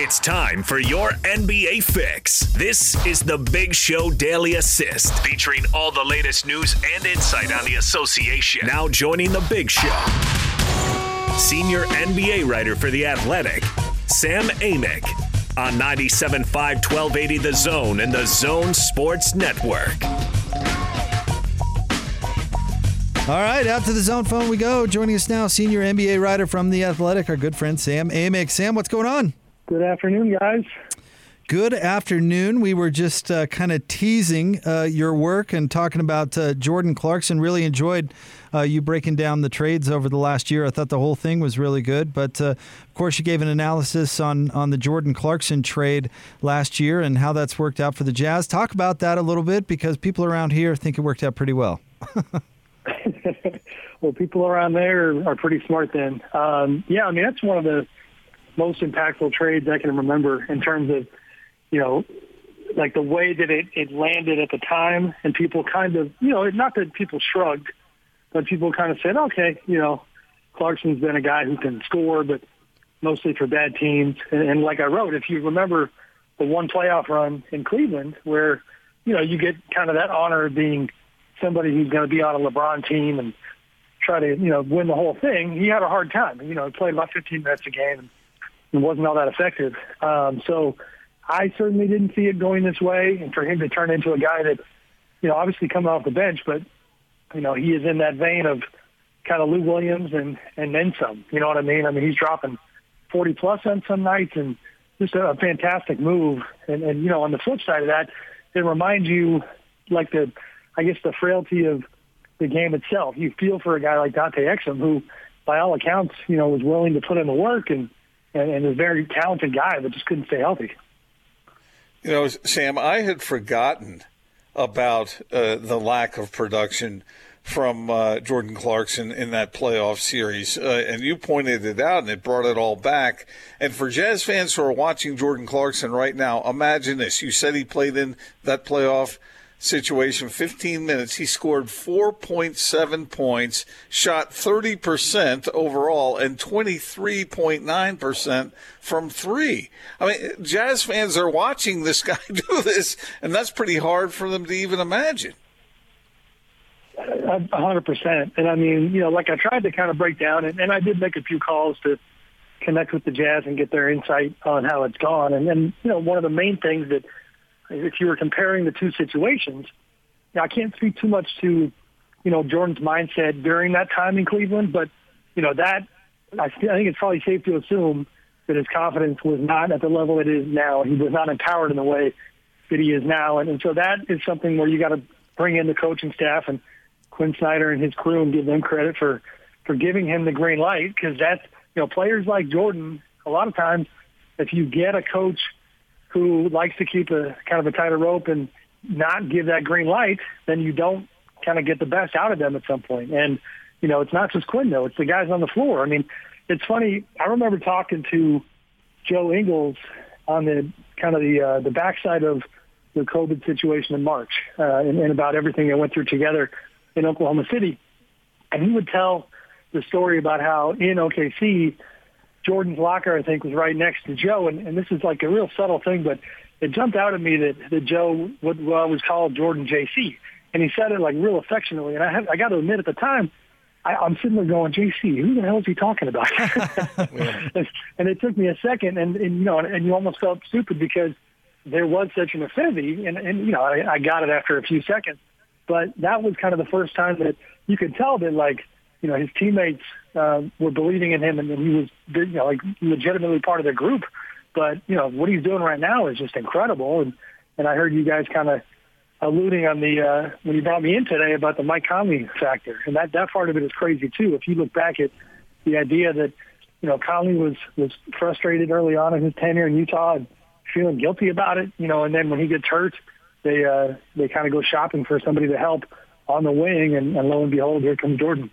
It's time for your NBA fix. This is the Big Show Daily Assist, featuring all the latest news and insight on the association. Now joining the Big Show, senior NBA writer for The Athletic, Sam Amick, on 97.5 1280 The Zone and The Zone Sports Network. All right, out to the zone phone we go. Joining us now, senior NBA writer from The Athletic, our good friend Sam Amick. Sam, what's going on? Good afternoon, guys. Good afternoon. We were just uh, kind of teasing uh, your work and talking about uh, Jordan Clarkson. Really enjoyed uh, you breaking down the trades over the last year. I thought the whole thing was really good. But uh, of course, you gave an analysis on, on the Jordan Clarkson trade last year and how that's worked out for the Jazz. Talk about that a little bit because people around here think it worked out pretty well. well, people around there are pretty smart then. Um, yeah, I mean, that's one of the most impactful trades I can remember in terms of, you know, like the way that it, it landed at the time and people kind of, you know, not that people shrugged, but people kind of said, okay, you know, Clarkson's been a guy who can score, but mostly for bad teams. And, and like I wrote, if you remember the one playoff run in Cleveland where, you know, you get kind of that honor of being somebody who's going to be on a LeBron team and try to, you know, win the whole thing, he had a hard time. You know, he played about 15 minutes a game and wasn't all that effective. Um, so I certainly didn't see it going this way. And for him to turn into a guy that, you know, obviously coming off the bench, but, you know, he is in that vein of kind of Lou Williams and, and then some. You know what I mean? I mean, he's dropping 40 plus on some nights and just a, a fantastic move. And, and, you know, on the flip side of that, it reminds you like the, I guess the frailty of the game itself. You feel for a guy like Dante Exum, who, by all accounts, you know, was willing to put in the work and and, and a very talented guy, but just couldn't stay healthy. You know, Sam, I had forgotten about uh, the lack of production from uh, Jordan Clarkson in that playoff series. Uh, and you pointed it out and it brought it all back. And for Jazz fans who are watching Jordan Clarkson right now, imagine this. You said he played in that playoff situation, 15 minutes, he scored 4.7 points, shot 30% overall, and 23.9% from three. I mean, Jazz fans are watching this guy do this, and that's pretty hard for them to even imagine. A hundred percent. And I mean, you know, like I tried to kind of break down, and, and I did make a few calls to connect with the Jazz and get their insight on how it's gone. And then, you know, one of the main things that if you were comparing the two situations, now I can't speak too much to, you know, Jordan's mindset during that time in Cleveland, but you know that I, think it's probably safe to assume that his confidence was not at the level it is now. He was not empowered in the way that he is now, and, and so that is something where you got to bring in the coaching staff and Quin Snyder and his crew and give them credit for for giving him the green light because that's you know players like Jordan. A lot of times, if you get a coach who likes to keep a kind of a tighter rope and not give that green light, then you don't kind of get the best out of them at some point. And, you know, it's not just Quin though, it's the guys on the floor. I mean, it's funny. I remember talking to Joe Ingles on the kind of the, uh, the backside of the COVID situation in March uh, and, and about everything they went through together in Oklahoma City. And he would tell the story about how in OKC, Jordan's locker, I think, was right next to Joe. And, and this is like a real subtle thing, but it jumped out at me that, that Joe would well, was called Jordan JC. And he said it like real affectionately. And I, have, I got to admit at the time, I, I'm sitting there going, JC, who the hell is he talking about? and, and it took me a second, and, and you know, and, and you almost felt stupid because there was such an affinity, and, and you know, I, I got it after a few seconds. But that was kind of the first time that you could tell that, like, you know, his teammates uh, were believing in him, and, he was, you know, like legitimately part of the group. But you know, what he's doing right now is just incredible. And and I heard you guys kind of alluding on the uh, when you brought me in today about the Mike Conley factor, and that that part of it is crazy too. If you look back at the idea that you know Conley was was frustrated early on in his tenure in Utah and feeling guilty about it, you know, and then when he gets hurt, they uh, they kind of go shopping for somebody to help on the wing, and, and lo and behold, here comes Jordan.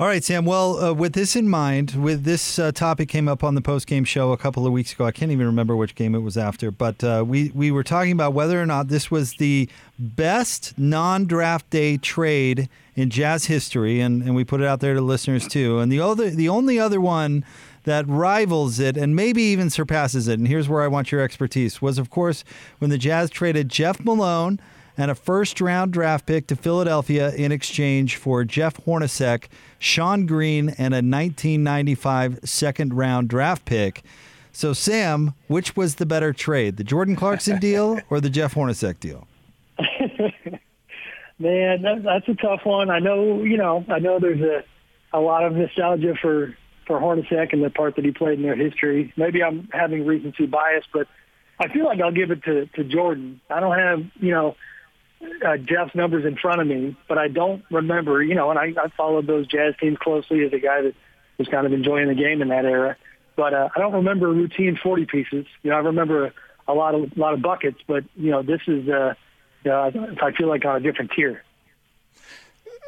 All right, Sam. Well, uh, with this in mind, with this uh, topic came up on the post game show a couple of weeks ago. I can't even remember which game it was after, but uh, we we were talking about whether or not this was the best non draft day trade in Jazz history, and, and we put it out there to listeners too. And the other, the only other one that rivals it and maybe even surpasses it. And here's where I want your expertise was, of course, when the Jazz traded Jeff Malone and a first round draft pick to Philadelphia in exchange for Jeff Hornacek, Sean Green, and a 1995 second round draft pick. So, Sam, which was the better trade, the Jordan Clarkson deal or the Jeff Hornacek deal? Man, that, that's a tough one. I know, you know, I know there's a a lot of nostalgia for for Hornacek and the part that he played in their history. Maybe I'm having recency bias, but I feel like I'll give it to to Jordan. I don't have, you know, uh, Jeff's numbers in front of me, but I don't remember, you know, and I, I followed those Jazz teams closely as a guy that was kind of enjoying the game in that era. But uh, I don't remember routine 40 pieces. You know, I remember a, a lot of a lot of buckets, but you know, this is uh, I feel like on a different tier.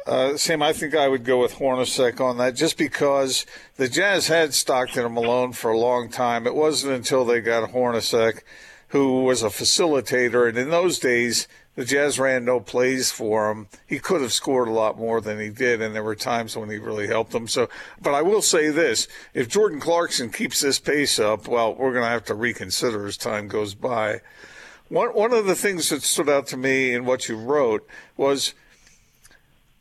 Uh, Sam, I think I would go with Hornacek on that just because the Jazz had Stockton and Malone for a long time. It wasn't until they got Hornacek, who was a facilitator, and in those days, the Jazz ran no plays for him. He could have scored a lot more than he did, and there were times when he really helped them. So, but I will say this: if Jordan Clarkson keeps this pace up, well, we're going to have to reconsider as time goes by. One one of the things that stood out to me in what you wrote was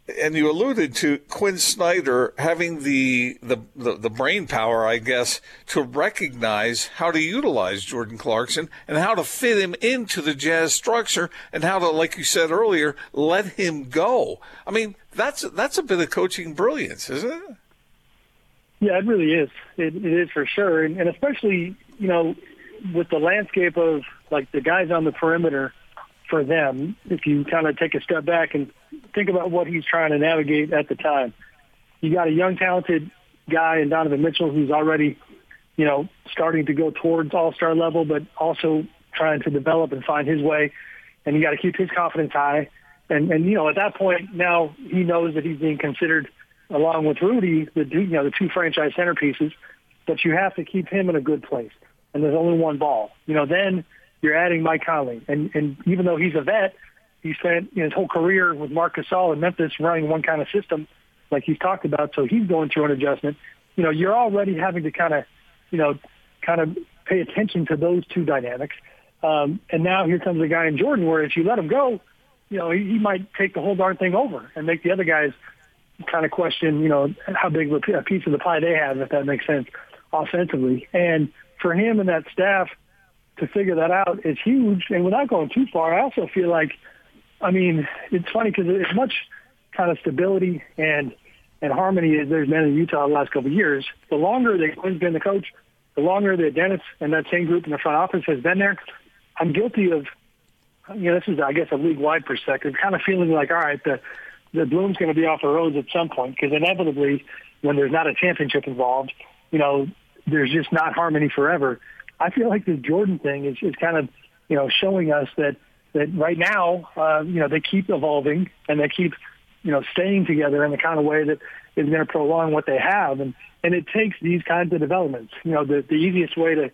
and you alluded to Quin Snyder having the, the, the, the, brain power, I guess, to recognize how to utilize Jordan Clarkson and how to fit him into the jazz structure and how to, like you said earlier, let him go. I mean, that's, that's a bit of coaching brilliance, isn't it? Yeah, it really is. It, it is for sure. And, and especially, you know, with the landscape of like the guys on the perimeter for them, if you kind of take a step back and think about what he's trying to navigate at the time. You got a young, talented guy in Donovan Mitchell who's already, you know, starting to go towards all-star level, but also trying to develop and find his way. And you got to keep his confidence high. And, and, you know, at that point, now he knows that he's being considered, along with Rudy, the, you know, the two franchise centerpieces, but you have to keep him in a good place. And there's only one ball. You know, then you're adding Mike Conley. And, and even though he's a vet, he spent his whole career with Marc Gasol in Memphis running one kind of system, like he's talked about. So he's going through an adjustment. You know, you're already having to kind of, you know, kind of pay attention to those two dynamics. Um, and now here comes a guy in Jordan where if you let him go, you know, he, he might take the whole darn thing over and make the other guys kind of question, you know, how big a piece of the pie they have, if that makes sense, offensively. And for him and that staff to figure that out is huge. And without going too far, I also feel like – I mean, it's funny because as much kind of stability and and harmony as there's been in Utah the last couple of years, the longer that Quin's been the coach, the longer that Dennis and that same group in the front office has been there, I'm guilty of, you know, this is, I guess, a league-wide perspective, kind of feeling like, all right, the, the bloom's going to be off the roads at some point because inevitably when there's not a championship involved, you know, there's just not harmony forever. I feel like the Jordan thing is, is kind of, you know, showing us that – that right now, uh, you know, they keep evolving and they keep, you know, staying together in the kind of way that is going to prolong what they have. And, and it takes these kinds of developments. You know, the, the easiest way to,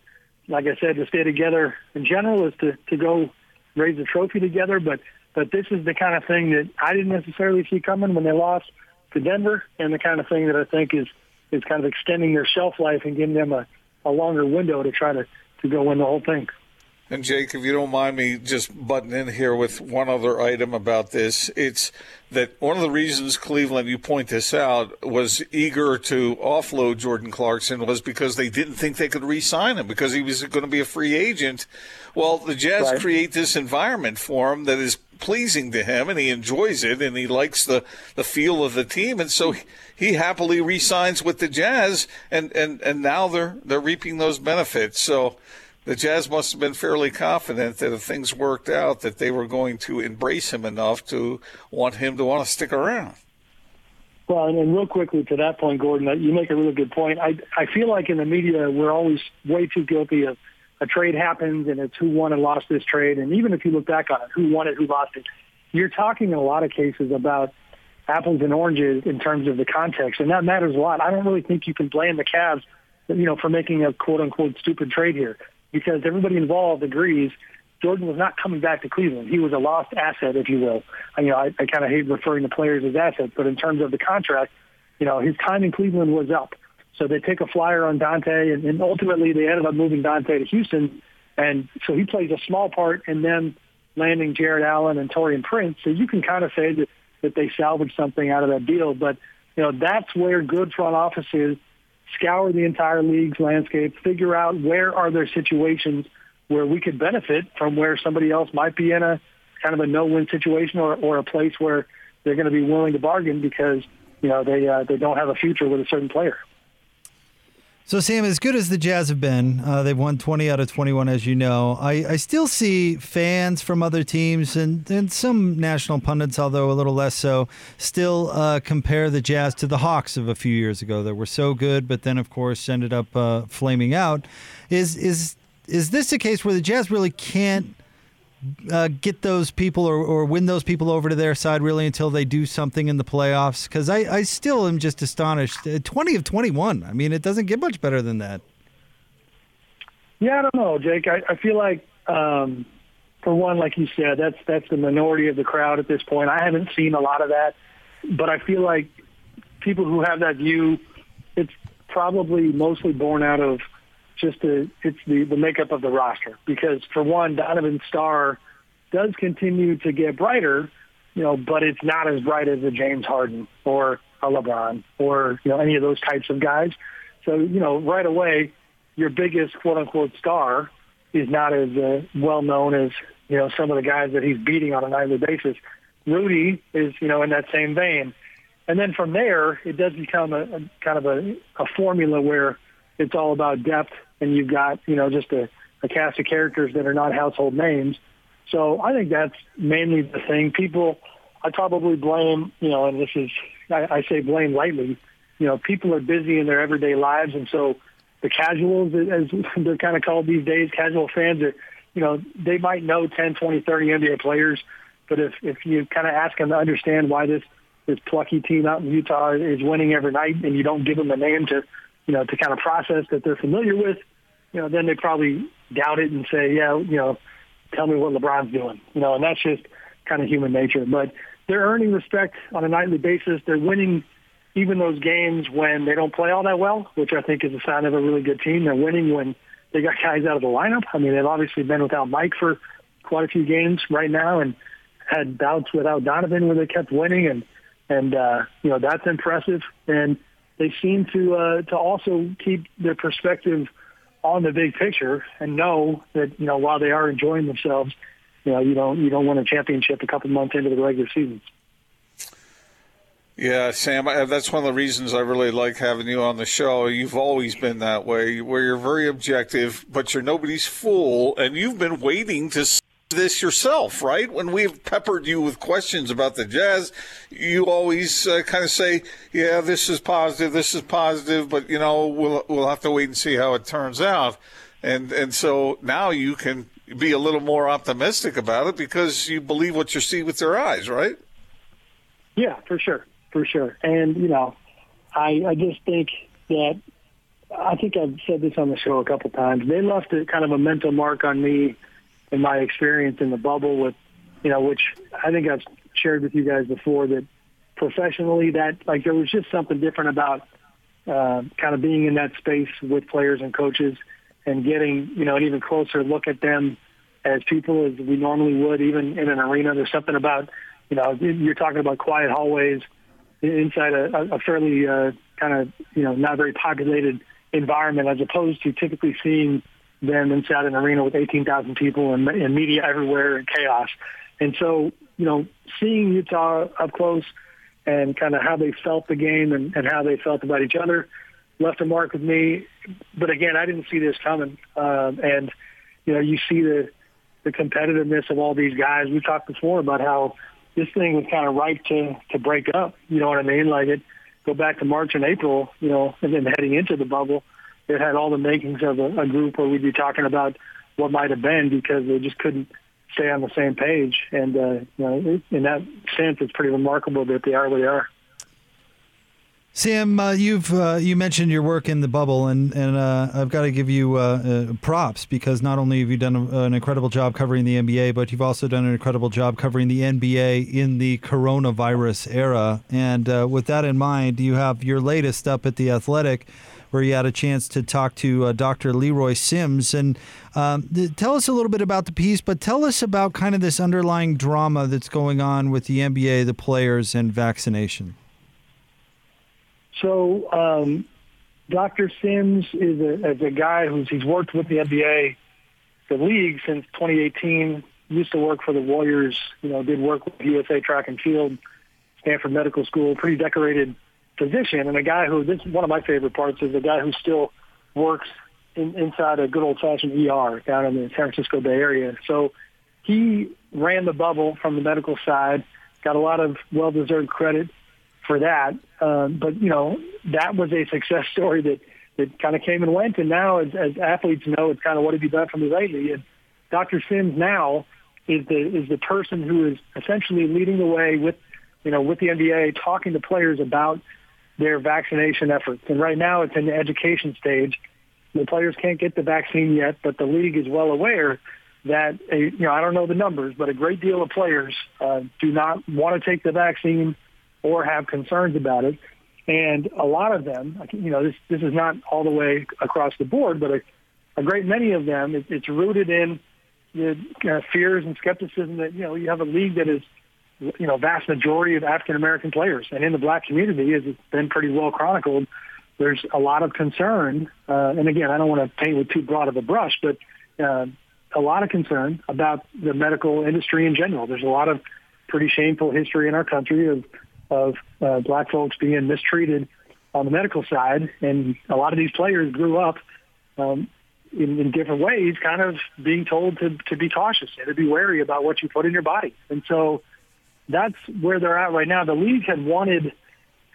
like I said, to stay together in general is to, to go raise a trophy together. But, but this is the kind of thing that I didn't necessarily see coming when they lost to Denver and the kind of thing that I think is, is kind of extending their shelf life and giving them a, a longer window to try to, to go win the whole thing. And Jake, if you don't mind me just butting in here with one other item about this, it's that one of the reasons Cleveland, you point this out, was eager to offload Jordan Clarkson was because they didn't think they could re-sign him because he was going to be a free agent. Well, the Jazz right. create this environment for him that is pleasing to him and he enjoys it and he likes the, the feel of the team and so he, he happily re-signs with the Jazz and, and, and now they're they're reaping those benefits. So the Jazz must have been fairly confident that if things worked out, that they were going to embrace him enough to want him to want to stick around. Well, and, real quickly to that point, Gordon, you make a really good point. I I feel like in the media we're always way too guilty of a trade happens and it's who won and lost this trade, and even if you look back on it, who won it, who lost it, you're talking in a lot of cases about apples and oranges in terms of the context, and that matters a lot. I don't really think you can blame the Cavs, you know, for making a quote unquote stupid trade here because everybody involved agrees Jordan was not coming back to Cleveland. He was a lost asset, if you will. I, you know, I, I kind of hate referring to players as assets, but in terms of the contract, you know, his time in Cleveland was up. So they take a flyer on Dante, and, and ultimately they ended up moving Dante to Houston, and so he plays a small part in them landing Jarrett Allen and Taurean Prince. So you can kind of say that that they salvaged something out of that deal, but you know that's where good front offices scour the entire league's landscape, figure out where are there situations where we could benefit from where somebody else might be in a kind of a no-win situation or, or a place where they're going to be willing to bargain because you know they uh, they don't have a future with a certain player. So, Sam, as good as the Jazz have been, uh, they've won 20 out of 21, as you know. I, I still see fans from other teams and, and some national pundits, although a little less so, still uh, compare the Jazz to the Hawks of a few years ago that were so good, but then, of course, ended up uh, flaming out. Is, is, is this a case where the Jazz really can't uh, get those people or, or win those people over to their side really until they do something in the playoffs? Because I, I still am just astonished. Uh, 20 of 21. I mean, it doesn't get much better than that. Yeah, I don't know, Jake. I, I feel like, um, for one, like you said, that's that's the minority of the crowd at this point. I haven't seen a lot of that, but I feel like people who have that view, it's probably mostly born out of – just the it's the the makeup of the roster because for one, Donovan Star does continue to get brighter, you know, but it's not as bright as a James Harden or a LeBron or you know any of those types of guys. So you know, right away, your biggest quote unquote star is not as uh, well known as you know some of the guys that he's beating on a nightly basis. Rudy is you know in that same vein, and then from there it does become a, a kind of a, a formula where it's all about depth and you've got you know just a, a cast of characters that are not household names. So I think that's mainly the thing. People, I probably blame you know, and this is I, I say blame lightly. You know, people are busy in their everyday lives, and so the casuals, as they're kind of called these days, casual fans are, you know, they might know 10, 20, 30 NBA players, but if if you kind of ask them to understand why this this plucky team out in Utah is winning every night, and you don't give them a name to, you know, to kind of process that they're familiar with, you know, then they probably doubt it and say, yeah, you know, tell me what LeBron's doing. You know, and that's just kind of human nature. But they're earning respect on a nightly basis. They're winning even those games when they don't play all that well, which I think is a sign of a really good team. They're winning when they got guys out of the lineup. I mean, they've obviously been without Mike for quite a few games right now and had bouts without Donovan where they kept winning and and uh, you know that's impressive. And they seem to uh, to also keep their perspective on the big picture and know that you know while they are enjoying themselves, you know you don't you don't win a championship a couple months into the regular season. Yeah, Sam, that's one of the reasons I really like having you on the show. You've always been that way, where you're very objective, but you're nobody's fool, and you've been waiting to this yourself, right? When we've peppered you with questions about the Jazz, you always uh, kind of say, "Yeah, this is positive, this is positive," but you know, we'll we'll have to wait and see how it turns out. And and so now you can be a little more optimistic about it because you believe what you see with your eyes, right? Yeah, for sure, for sure. And you know, I I just think that I think I've said this on the show a couple times. They left a kind of a mental mark on me in my experience in the bubble with, you know, which I think I've shared with you guys before that professionally that like there was just something different about uh, kind of being in that space with players and coaches and getting, you know, an even closer look at them as people as we normally would, even in an arena. There's something about, you know, you're talking about quiet hallways inside a, a fairly uh, kind of, you know, not very populated environment as opposed to typically seeing them inside an arena with 18,000 people and, and media everywhere and chaos. And so, you know, seeing Utah up close and kind of how they felt the game and, and how they felt about each other left a mark with me. But again, I didn't see this coming. Um, and, you know, you see the, the competitiveness of all these guys. We talked before about how this thing was kind of ripe to, to break up. You know what I mean? Like it, go back to March and April, you know, and then heading into the bubble it had all the makings of a, a group where we'd be talking about what might have been because they just couldn't stay on the same page. And uh, you know, in that sense, it's pretty remarkable that they are where they are. Sam, uh, you've uh, you mentioned your work in the bubble, and and uh, I've got to give you uh, uh, props because not only have you done a, an incredible job covering the NBA, but you've also done an incredible job covering the NBA in the coronavirus era. And uh, with that in mind, you have your latest up at the Athletic where you had a chance to talk to uh, Dr. Leroy Sims. And um, th- tell us a little bit about the piece, but tell us about kind of this underlying drama that's going on with the NBA, the players, and vaccination. So, um, Dr. Sims is a, is a guy who's he's worked with the NBA, the league since 2018. Used to work for the Warriors. You know, did work with USA Track and Field, Stanford Medical School. Pretty decorated position, and a guy who this is one of my favorite parts is a guy who still works in, inside a good old fashioned ER down in the San Francisco Bay Area. So he ran the bubble from the medical side, got a lot of well deserved credit for that. Um, but you know that was a success story that that kind of came and went, and now as, as athletes know, it's kind of what have you done for me lately? And Dr. Sims now is the is the person who is essentially leading the way with you know with the NBA, talking to players about their vaccination efforts. And right now, it's in the education stage. The players can't get the vaccine yet, but the league is well aware that a, you know I don't know the numbers, but a great deal of players uh, do not want to take the vaccine or have concerns about it. And a lot of them, you know, this this is not all the way across the board, but a, a great many of them, it, it's rooted in the uh, fears and skepticism that you know you have a league that is, you know, vast majority of African American players, and in the black community, as it's been pretty well chronicled, there's a lot of concern. Uh, and again, I don't want to paint with too broad of a brush, but uh, a lot of concern about the medical industry in general. There's a lot of pretty shameful history in our country of of uh, black folks being mistreated on the medical side, and a lot of these players grew up um, in, in different ways, kind of being told to to be cautious and to be wary about what you put in your body, and so that's where they're at right now. The league had wanted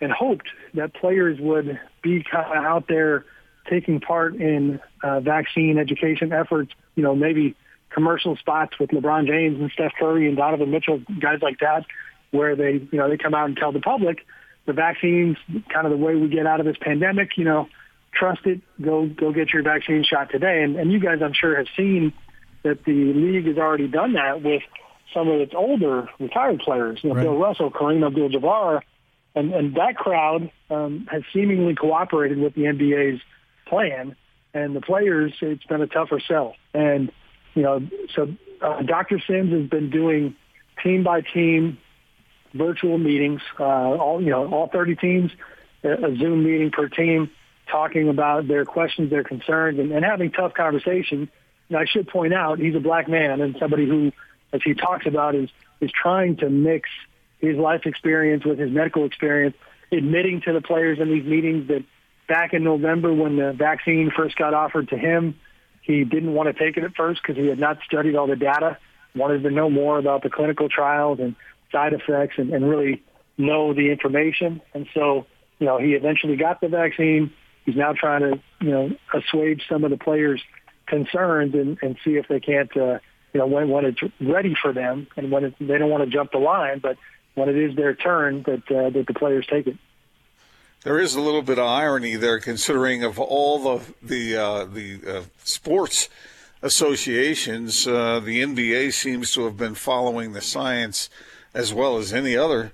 and hoped that players would be kind of out there taking part in uh, vaccine education efforts. You know, maybe commercial spots with LeBron James and Steph Curry and Donovan Mitchell, guys like that, where they, you know, they come out and tell the public the vaccines, kind of the way we get out of this pandemic, you know, trust it, go go get your vaccine shot today. And, and you guys, I'm sure, have seen that the league has already done that with some of its older retired players, you know, right. Bill Russell, Kareem Abdul-Jabbar, and, and that crowd um, has seemingly cooperated with the NBA's plan. And the players, it's been a tougher sell. And, you know, so uh, Dr. Sims has been doing team by team virtual meetings, uh, all you know, all 30 teams, a Zoom meeting per team, talking about their questions, their concerns, and, and having tough conversations. And I should point out, he's a black man and somebody who, as he talks about, is is trying to mix his life experience with his medical experience, admitting to the players in these meetings that back in November when the vaccine first got offered to him, he didn't want to take it at first because he had not studied all the data, wanted to know more about the clinical trials and side effects and, and really know the information. And so, you know, he eventually got the vaccine. He's now trying to, you know, assuage some of the players' concerns and, and see if they can't, uh, you know, when, when it's ready for them and when it, they don't want to jump the line, but when it is their turn, that uh, that the players take it. There is a little bit of irony there, considering of all the the uh, the uh, sports associations, uh, the NBA seems to have been following the science as well as any other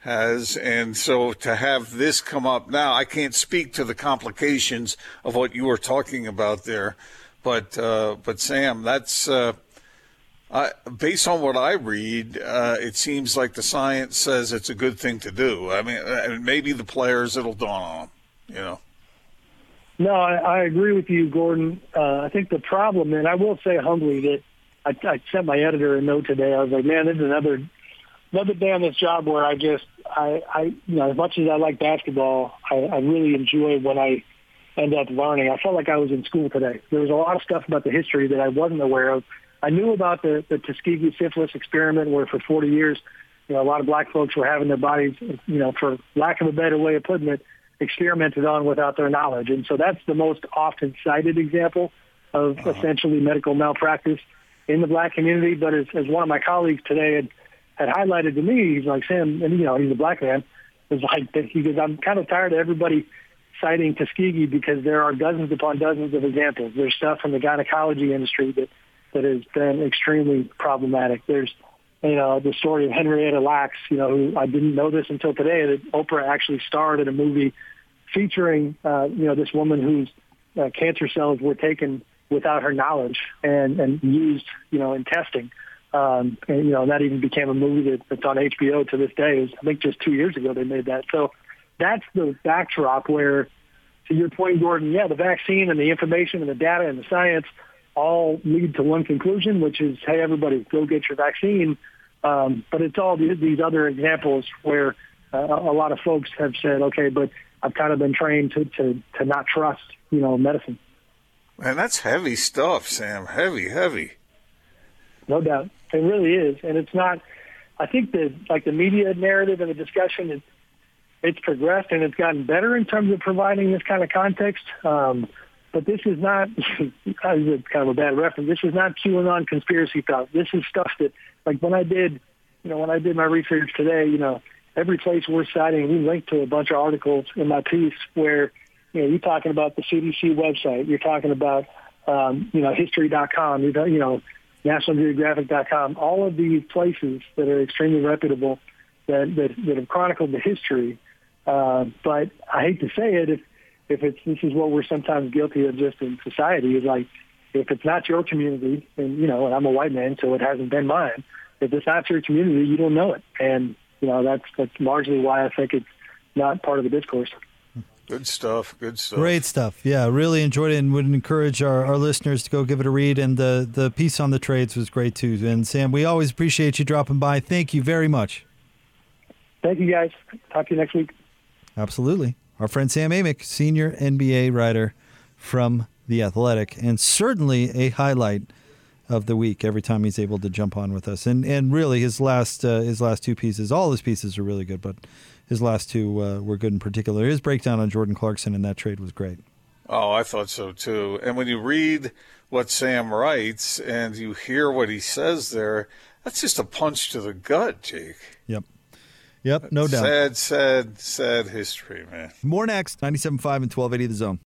has. And so to have this come up now, I can't speak to the complications of what you were talking about there, but uh, but Sam, that's uh, based on what I read, uh, it seems like the science says it's a good thing to do. I mean, uh, maybe the players it'll dawn on them, you know. No, I, I agree with you, Gordon. Uh, I think the problem, and I will say humbly that I, I sent my editor a note today. I was like, man, this is another another day on this job where I just I, I you know as much as I like basketball, I, I really enjoy when I end up learning. I felt like I was in school today. There was a lot of stuff about the history that I wasn't aware of. I knew about the the Tuskegee syphilis experiment, where for 40 years, you know, a lot of black folks were having their bodies, you know, for lack of a better way of putting it, experimented on without their knowledge. And so that's the most often cited example of uh-huh. essentially medical malpractice in the black community. But as, as one of my colleagues today had had highlighted to me, he's like, Sam, and you know, he's a black man, was like, he goes, I'm kind of tired of everybody citing Tuskegee because there are dozens upon dozens of examples. There's stuff from the gynecology industry that, that has been extremely problematic. There's, you know, the story of Henrietta Lacks, you know, who I didn't know this until today, that Oprah actually starred in a movie featuring uh, you know this woman whose uh, cancer cells were taken without her knowledge and and used you know in testing. Um, and you know that even became a movie that, that's on HBO to this day. Was, I think just two years ago they made that. So that's the backdrop where, to your point, Gordon. Yeah, the vaccine and the information and the data and the science all lead to one conclusion, which is, hey, everybody, go get your vaccine. Um, but it's all these, other examples where uh, a lot of folks have said, okay, but I've kind of been trained to, to, to not trust, you know, medicine. And that's heavy stuff, Sam. Heavy, heavy. No doubt. It really is. And it's not, I think that like the media narrative and the discussion, it, it's progressed and it's gotten better in terms of providing this kind of context. Um, but this is not, kind of a bad reference, this is not QAnon conspiracy thought. This is stuff that, like when I did, you know, when I did my research today, you know, every place we're citing, we linked to a bunch of articles in my piece where, you know, you're talking about the CDC website, you're talking about, um, you know, history.com, you know, you know, nationalgeographic.com, all of these places that are extremely reputable that, that, that have chronicled the history. Uh, but I hate to say it, if, if it's, this is what we're sometimes guilty of just in society is like, if it's not your community, and, you know, and I'm a white man, so it hasn't been mine. If it's not your community, you don't know it. And, you know, that's, that's largely why I think it's not part of the discourse. Good stuff. Good stuff. Great stuff. Yeah, really enjoyed it and would encourage our, our listeners to go give it a read. And the, the piece on the trades was great too. And Sam, we always appreciate you dropping by. Thank you very much. Thank you, guys. Talk to you next week. Absolutely. Our friend Sam Amick, senior NBA writer from The Athletic, and certainly a highlight of the week every time he's able to jump on with us. And and really his last uh, his last two pieces, all his pieces are really good, but his last two uh, were good in particular. His breakdown on Jordan Clarkson and that trade was great. Oh, I thought so too. And when you read what Sam writes and you hear what he says there, that's just a punch to the gut, Jake. Yep. Yep, no doubt. Sad, sad, sad history, man. More next. 97.5 and 1280 The Zone.